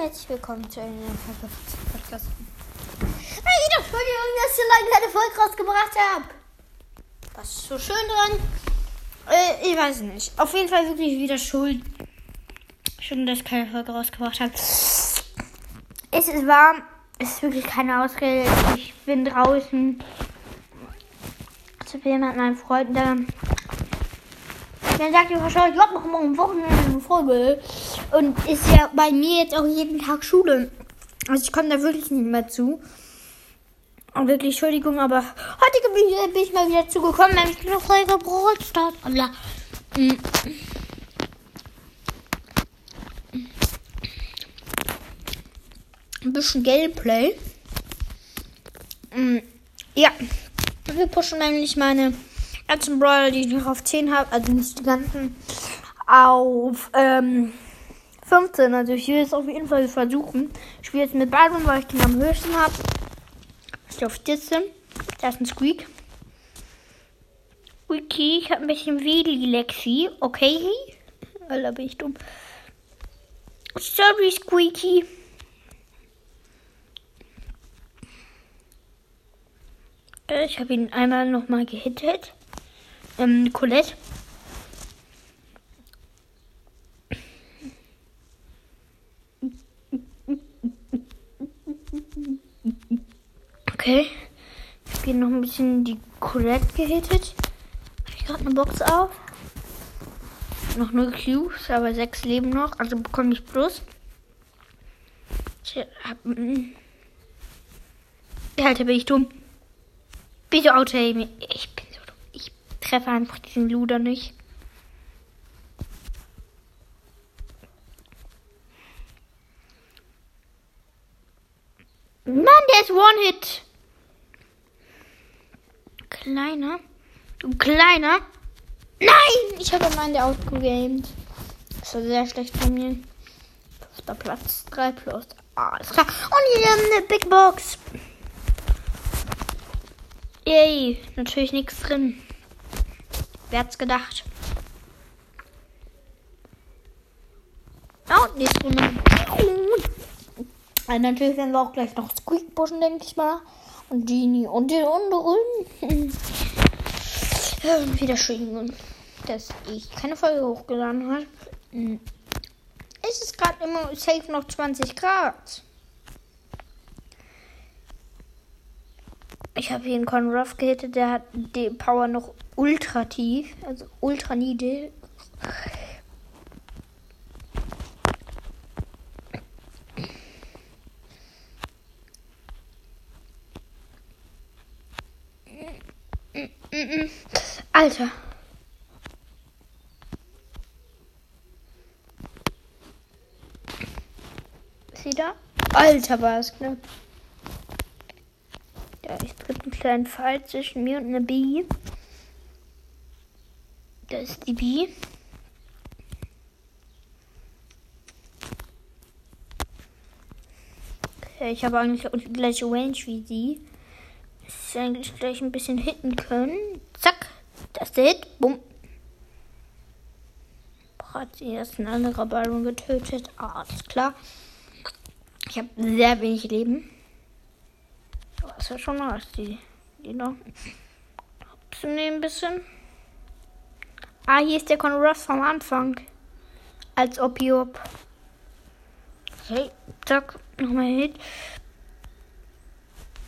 herzlich willkommen zu einer neuen Podcast. Hey, Entschuldigung, dass ich so lange keine Folge rausgebracht habe. Was ist so schön dran? Äh, ich weiß nicht. Auf jeden Fall wirklich wieder schuld. Schön, dass ich keine Folge rausgebracht habe. Es ist warm. Es ist wirklich keine Ausrede. Ich bin draußen. Zu jemand meinen Freunden da. Dann sagt ihr wahrscheinlich, ich hab noch mal am Wochenende eine Folge. Und ist ja bei mir jetzt auch jeden Tag Schule. Also ich komme da wirklich nicht mehr zu. Und wirklich, Entschuldigung, aber heute bin ich, bin ich mal wieder zugekommen, wenn ich eine Folge Brot start. Mm. Ein bisschen Gameplay. Mm. Ja, wir pushen nämlich meine ganzen Brawler, die ich noch auf 10 habe, also nicht die ganzen, auf ähm, 15. Also ich will es auf jeden Fall versuchen. Ich spiele jetzt mit Byron, weil ich den am höchsten habe. Ich auf 14. Da ist ein Squeak. Squeaky, ich habe ein bisschen Wheelie Lexi. Okay. Alter, bin ich dumm. Sorry, Squeaky. Äh, ich habe ihn einmal nochmal gehittet. Ähm, Colette. Okay. Bin noch ein bisschen die Colette gehittet. Habe ich gerade eine Box auf. Noch nur Cubes, aber sechs leben noch. Also bekomme ich plus. Ich hab, mm. Alter, bin ich dumm. Bitte Auto, Ich bin so dumm. Ich treffe einfach diesen Luder nicht. Mann, der ist One-Hit. Kleiner. Du kleiner. Nein! Ich habe meinen der outgegamed. Das war sehr schlecht von mir. Fünfter Platz. 3 plus. Alles klar. Und hier haben eine Big Box. Yay. Natürlich nichts drin. Wer hat's gedacht? Oh, nächste Runde. Und natürlich werden wir auch gleich noch Squeak pushen, denke ich mal. Und Genie und den anderen. wieder schön, dass ich keine Folge hochgeladen habe. Hm. Es ist gerade immer safe noch 20 Grad. Ich habe hier einen Conruff gehittet, der hat die Power noch ultra tief, also ultra niedrig. Alter. Ist sie da? Alter, war es knapp. Ja, ich tritt einen kleinen Fall zwischen mir und einer B. Da ist die B. Okay, ich habe eigentlich die gleiche Range wie sie. Ich eigentlich gleich ein bisschen hitten können. Zack. Das Hit. Bumm. Hat sie erst ein anderer Ballon getötet. Ah, alles klar. Ich habe sehr wenig Leben. Aber ist ja schon nice, die, die noch zu nehmen ein bisschen. Ah, hier ist der Conross vom Anfang. Als hier. Okay, zack, nochmal Hit.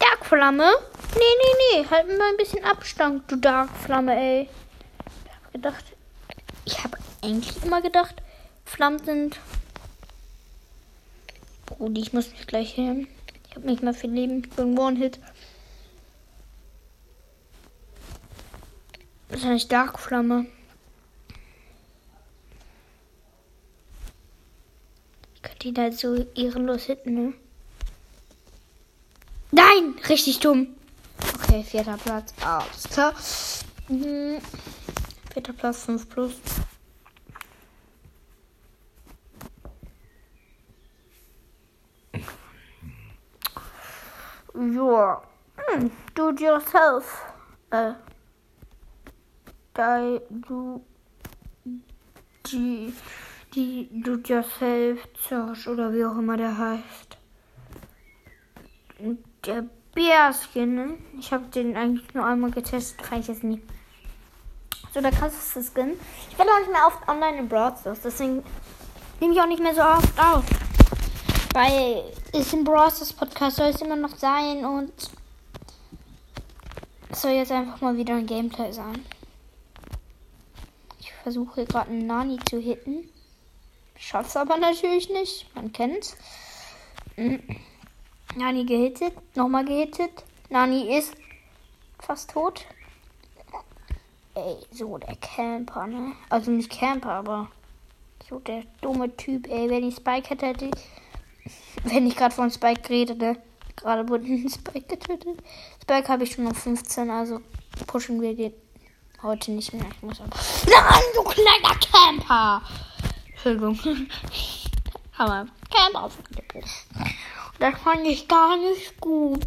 Darkflamme? Nee, nee, nee. Halt mal ein bisschen Abstand, du Darkflamme, ey. Ich hab gedacht. Ich habe eigentlich immer gedacht, Flammen sind. Brudi, ich muss mich gleich hin. Ich habe nicht mehr viel Leben. Ich bin One-Hit. Das eigentlich Darkflamme. Ich könnte ihn halt so ehrenlos hitten, ne? Nein, richtig dumm. Okay, vierter Platz. Alles klar. Mhm. Vierter Platz, 5 plus. Ja. Hm. Do it yourself. Äh. Die, du. Die. die Do It Yourself Search oder wie auch immer der heißt. Der Bär-Skin, ne? Ich habe den eigentlich nur einmal getestet, kann ich jetzt nicht. So, der krasseste Skin. Ich werde auch nicht mehr oft online in Brawl Stars, deswegen nehme ich auch nicht mehr so oft auf. Weil es im Brawl Stars Podcast soll es immer noch sein und es soll jetzt einfach mal wieder ein Gameplay sein. Ich versuche gerade einen Nani zu hitten. Schaff's aber natürlich nicht. Man kennt's. Mhm. Nani gehittet. Nochmal gehittet. Nani ist fast tot. Ey, so der Camper, ne? Also nicht Camper, aber so der dumme Typ, ey. Wenn ich Spike hätte, hätte ich. Wenn ich gerade von Spike rede, ne? Gerade wurde ein Spike getötet. Spike habe ich schon auf 15, also pushen wir den heute nicht mehr. Ich muss aber. Nein, du kleiner Camper! Entschuldigung. Aber Camper aufgepusht. Das fand ich gar nicht gut.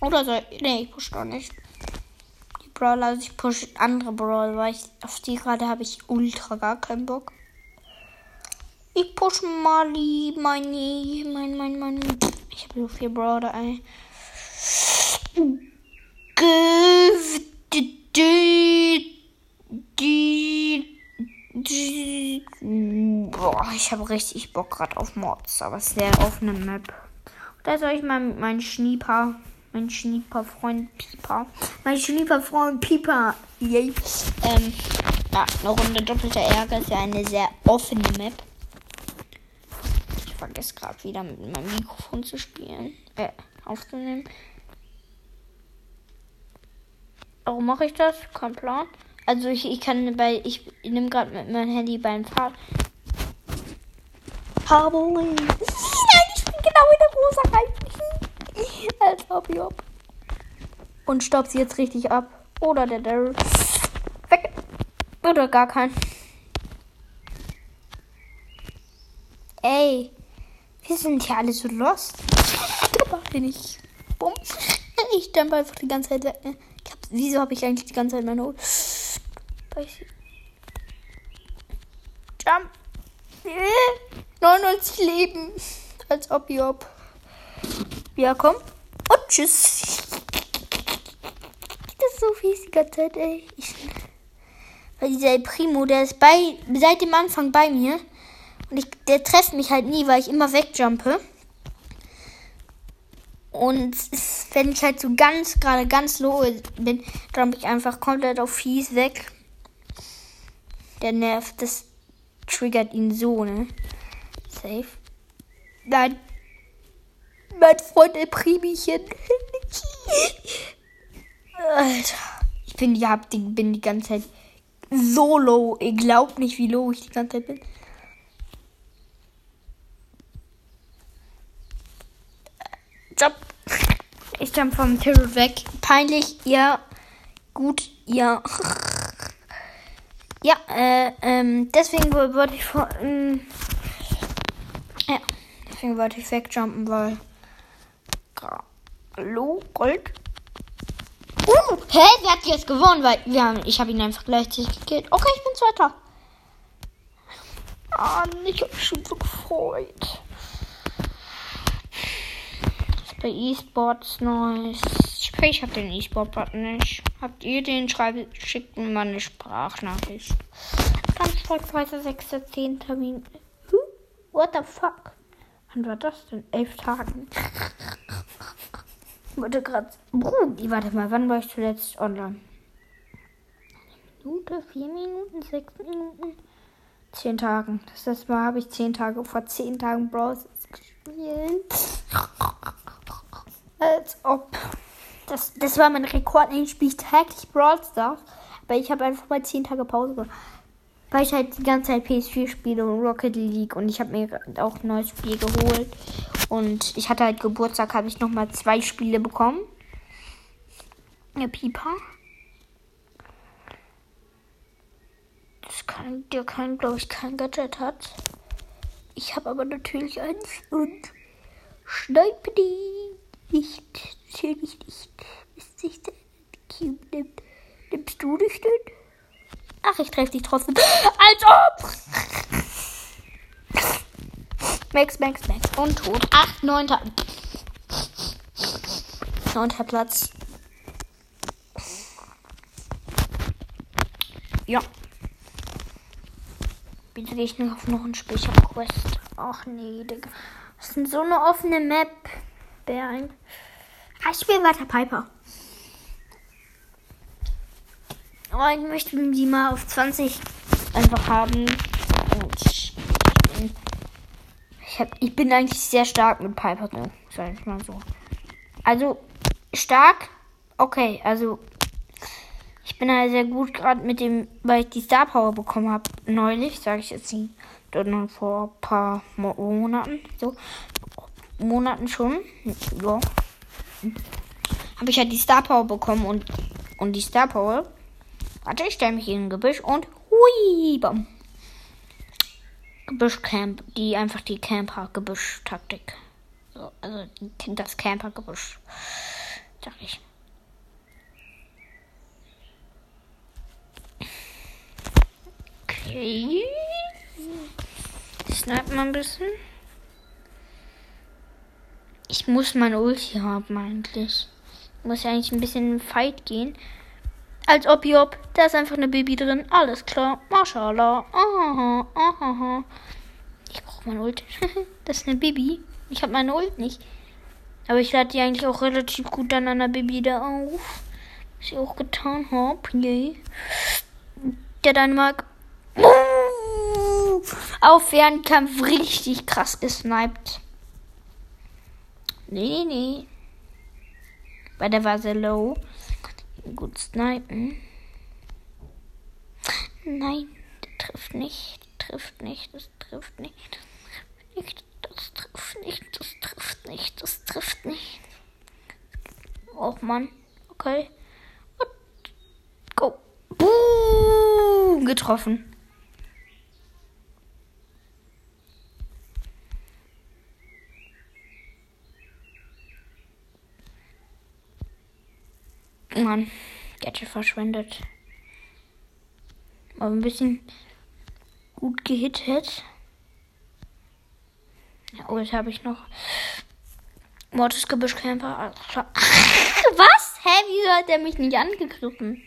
Oder so. Nee, ich push doch nicht. Die Brawler, also ich push andere Brawler, weil ich auf die gerade habe ich ultra gar keinen Bock. Ich push Mali, meine, mein, mein, mein. Ich habe so viel Brawler, ey. Give die, die, die, Boah, ich habe richtig Bock gerade auf Mods, aber es ist der offene Map. Da soll ich mal mit meinem Schnieper, mein Schnieper-Freund Pieper, mein Schnieper-Freund Pieper, yay, ähm, ja, eine Runde doppelter Ärger ist ja eine sehr offene Map. Ich vergesse gerade wieder mit meinem Mikrofon zu spielen, äh, aufzunehmen. Warum mache ich das? Kein Plan. Also ich, ich kann bei, ich nehme gerade mit meinem Handy beim Fahren. Harboring. Nein, ich bin genau in der rosa rein. Als ob, job. Und stopp sie jetzt richtig ab. Oder der Daryl. Weg. Oder gar kein. Ey. Wir sind hier alle so lost. Bin ich. Bumm. Ich jump einfach die ganze Zeit weg. Ne? Hab, wieso habe ich eigentlich die ganze Zeit meine Hut? Jump. 99 Leben. Als ob, job. Ja, komm. Und tschüss. Das ist so fies die ganze Zeit, ey. Ich, weil dieser Primo, der ist bei, seit dem Anfang bei mir. Und ich, der trefft mich halt nie, weil ich immer wegjumpe. Und wenn ich halt so ganz, gerade ganz low bin, jump ich einfach komplett auf fies weg. Der nervt, das triggert ihn so, ne? Safe. Nein. Mein Freund der Primchen. Alter. Ich bin, ja, bin die ganze Zeit so low. Ihr glaubt nicht, wie low ich die ganze Zeit bin. Jump. Ich jump vom Terror weg. Peinlich, ja. Gut, ja. Ja, äh, ähm, deswegen wollte ich vor, ähm, ja, deswegen wollte ich wegjumpen, weil, hallo, Gold. Uh, hä, wer hat jetzt gewonnen? Weil, wir haben, ich habe ihn einfach gleichzeitig gekillt. Okay, ich bin Zweiter. Ah, ich habe mich schon so gefreut. Bei E-Sports Neues. Ich habe den E-Sport-Button nicht. Habt ihr den? Schreibt, schickt mir mal eine Sprachnachricht. Ganz heute 6.10. Termin. What the fuck? Wann war das denn? Elf Tagen. Ich wollte gerade. Warte mal, wann war ich zuletzt online? Minute, vier Minuten, sechs Minuten, zehn Tagen. Das letzte Mal habe ich zehn Tage vor zehn Tagen Browser gespielt. Als ob. Das, das war mein Rekord. Ich spiele täglich Brawl Stars. Aber ich habe einfach mal 10 Tage Pause gemacht. Weil ich halt die ganze Zeit PS4 spiele und Rocket League. Und ich habe mir auch ein neues Spiel geholt. Und ich hatte halt Geburtstag, habe ich nochmal zwei Spiele bekommen. Ja, Pieper. Das kann, der kann, glaube ich, kein Gadget hat. Ich habe aber natürlich eins und schneide die nicht. Natürlich nicht. Ist sich der Cube nimmt. Nimmst du dich denn? Ach, ich treffe dich trotzdem. Als ob! Max, Max, Max. Und tot. Acht, neunter. Neunter Platz. Ja. Bitte gehe ich noch auf noch ein Spiel. Ich hab Quest. Ach nee, Digga. Das ist so eine offene Map. Bären. Ich spiele weiter Piper. Aber oh, ich möchte die mal auf 20 einfach haben. Ich, hab, ich bin eigentlich sehr stark mit Piper, ne? sag ich mal so. Also, stark, okay, also ich bin halt sehr gut gerade mit dem, weil ich die Star Power bekommen habe, neulich, sage ich jetzt nicht, sondern vor ein paar Monaten, so, Monaten schon, ja, habe ich halt die Star Power bekommen und, und die Star Power, warte, ich stelle mich in ein Gebüsch und hui, bam. Gebüschcamp, die einfach die Camper-Gebüsch-Taktik. So, also das Camper-Gebüsch, sag ich. Okay. Snipe mal ein bisschen. Ich muss mein Ulti haben eigentlich. Ich muss ja eigentlich ein bisschen in Fight gehen. Als ob, Job, da ist einfach eine Baby drin. Alles klar. Mashallah. Aha, aha. Ich brauche mein Ult. das ist eine Baby. Ich habe meine Ult nicht. Aber ich lade die eigentlich auch relativ gut dann an der Baby da auf. Was ich auch getan habe. Yay. Der Dänemark auf Fernkampf richtig krass gesniped. Nee, nee, nee. Weil der war sehr low. Gut snipen. Nein, der trifft nicht. Trifft nicht. Das trifft nicht. Das trifft nicht. Das trifft nicht. Das trifft nicht. Oh Mann. Okay. Go. Boom. Getroffen. Mann, Gadget verschwendet. Aber ein bisschen gut gehittet. Oh, jetzt habe ich noch Mortis Gebüschcamper. Was? Hä, wieso hat er mich nicht angegriffen?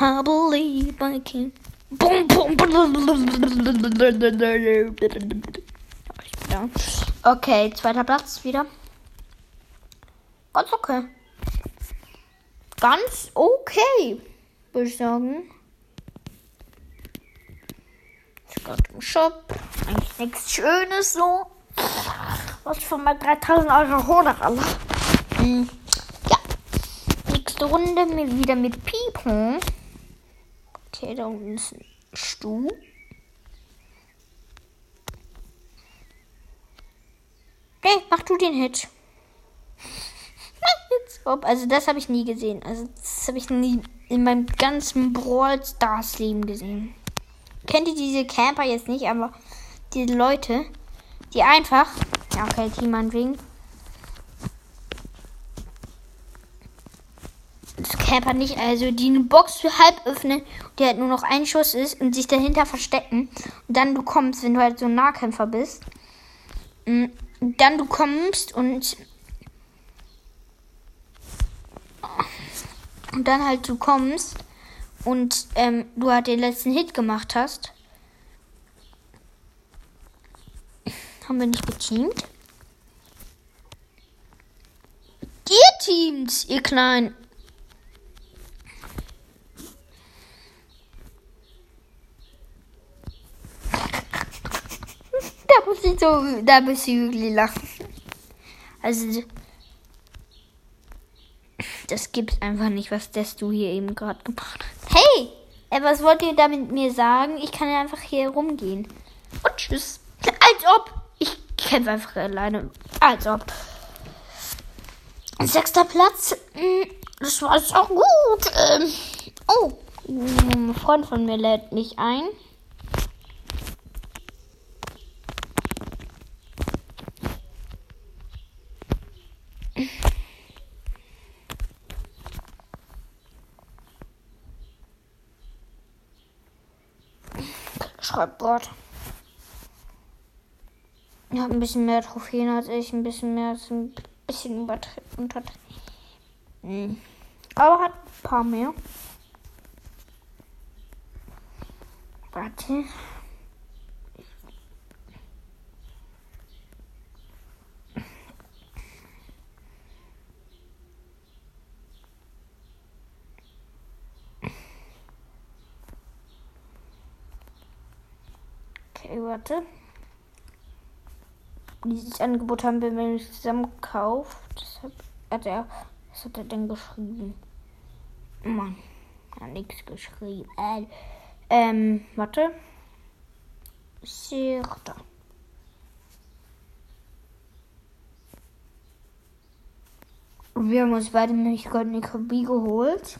I believe I can. Okay, zweiter Platz wieder. Ganz okay. Ganz okay, würde ich sagen. Ich gerade im Shop. Eigentlich nichts Schönes so. Was für mal 3000 Euro Hoder alle. Hm. Ja. Nächste Runde mit, wieder mit Pipo. Okay, da unten ist ein Stuhl. Nee, mach du den Hit. Also das habe ich nie gesehen. Also das habe ich nie in meinem ganzen Brawl Stars Leben gesehen. Kennt ihr diese Camper jetzt nicht, aber diese Leute, die einfach, ja okay, Team meinetwegen, das Camper nicht, also die eine Box für halb öffnen, die halt nur noch ein Schuss ist und sich dahinter verstecken und dann du kommst, wenn du halt so ein Nahkämpfer bist, mm, dann du kommst und und dann halt du kommst und ähm, du halt den letzten Hit gemacht hast. Haben wir nicht geteamt? Ihr teamt, ihr Kleinen. da muss ich so, da muss ich wirklich lachen. Also, das gibt's einfach nicht, was das du hier eben gerade gemacht hast. Hey! Äh, was wollt ihr damit mir sagen? Ich kann einfach hier rumgehen. Und tschüss. Als ob. Ich kämpfe einfach alleine. Als ob. Sechster Platz. Hm, das war jetzt auch gut. Ähm, oh. Ein Freund von mir lädt mich ein. Gerade. Er hat ein bisschen mehr Trophäen als ich, ein bisschen mehr, ist ein bisschen untertrieben. Hm. Aber hat ein paar mehr. Warte. Warte. Dieses Angebot haben wir nämlich zusammen gekauft. Deshalb hat er. Was hat er denn geschrieben? Mann, hat nichts geschrieben. Äh, ähm, warte. Sirta. Wir haben uns beide nämlich eine Kopie geholt.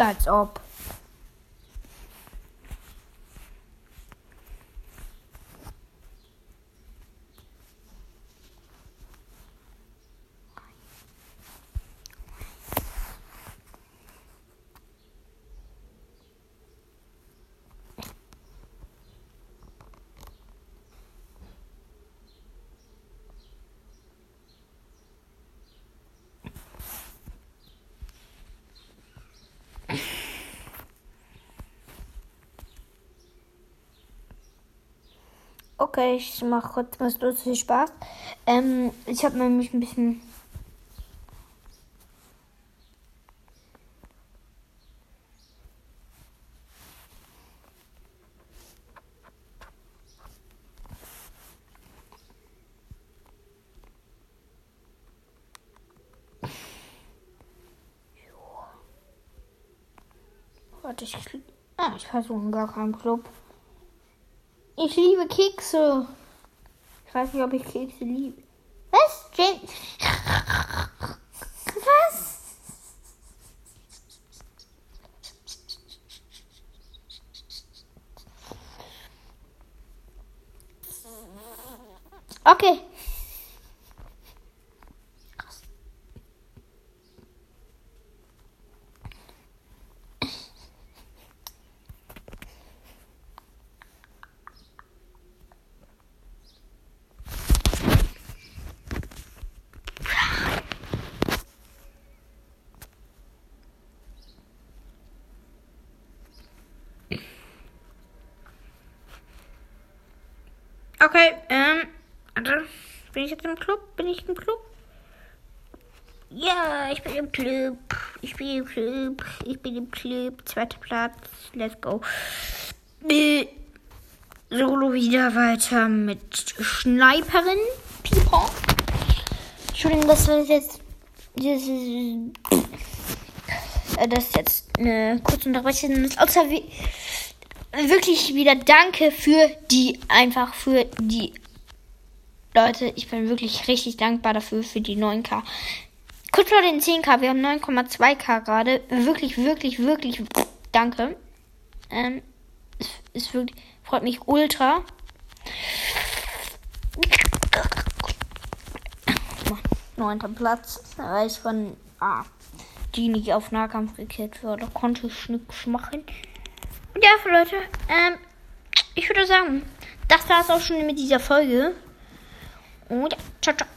Als ob. Okay, ich mache kurz was lustig Spaß. Ähm, ich habe nämlich ein bisschen. Warte, ich. Ah, ich versuche gar keinen Club. Ich liebe Kekse. Ich weiß nicht, ob ich Kekse liebe. Was? James? Was? Okay. Okay, ähm, warte. Bin ich jetzt im Club? Bin ich im Club? Ja, ich bin im Club. Ich bin im Club. Ich bin im Club. Zweiter Platz. Let's go. Äh, Solo wieder weiter mit Sniperin. People. Entschuldigung, das war jetzt. Das ist, äh, das ist jetzt eine kurze Unterbrechung. Außer wie wirklich wieder danke für die, einfach für die Leute. Ich bin wirklich richtig dankbar dafür, für die 9K. Kurz vor den 10K, wir haben 9,2K gerade. Wirklich, wirklich, wirklich danke. Ähm, ist, ist wirklich, freut mich ultra. Neunter Platz, weil ich von ah, die nicht auf Nahkampf gekillt wurde, konnte ich nichts machen ja, Leute, ähm, ich würde sagen, das war es auch schon mit dieser Folge. Und ja, ciao, ciao.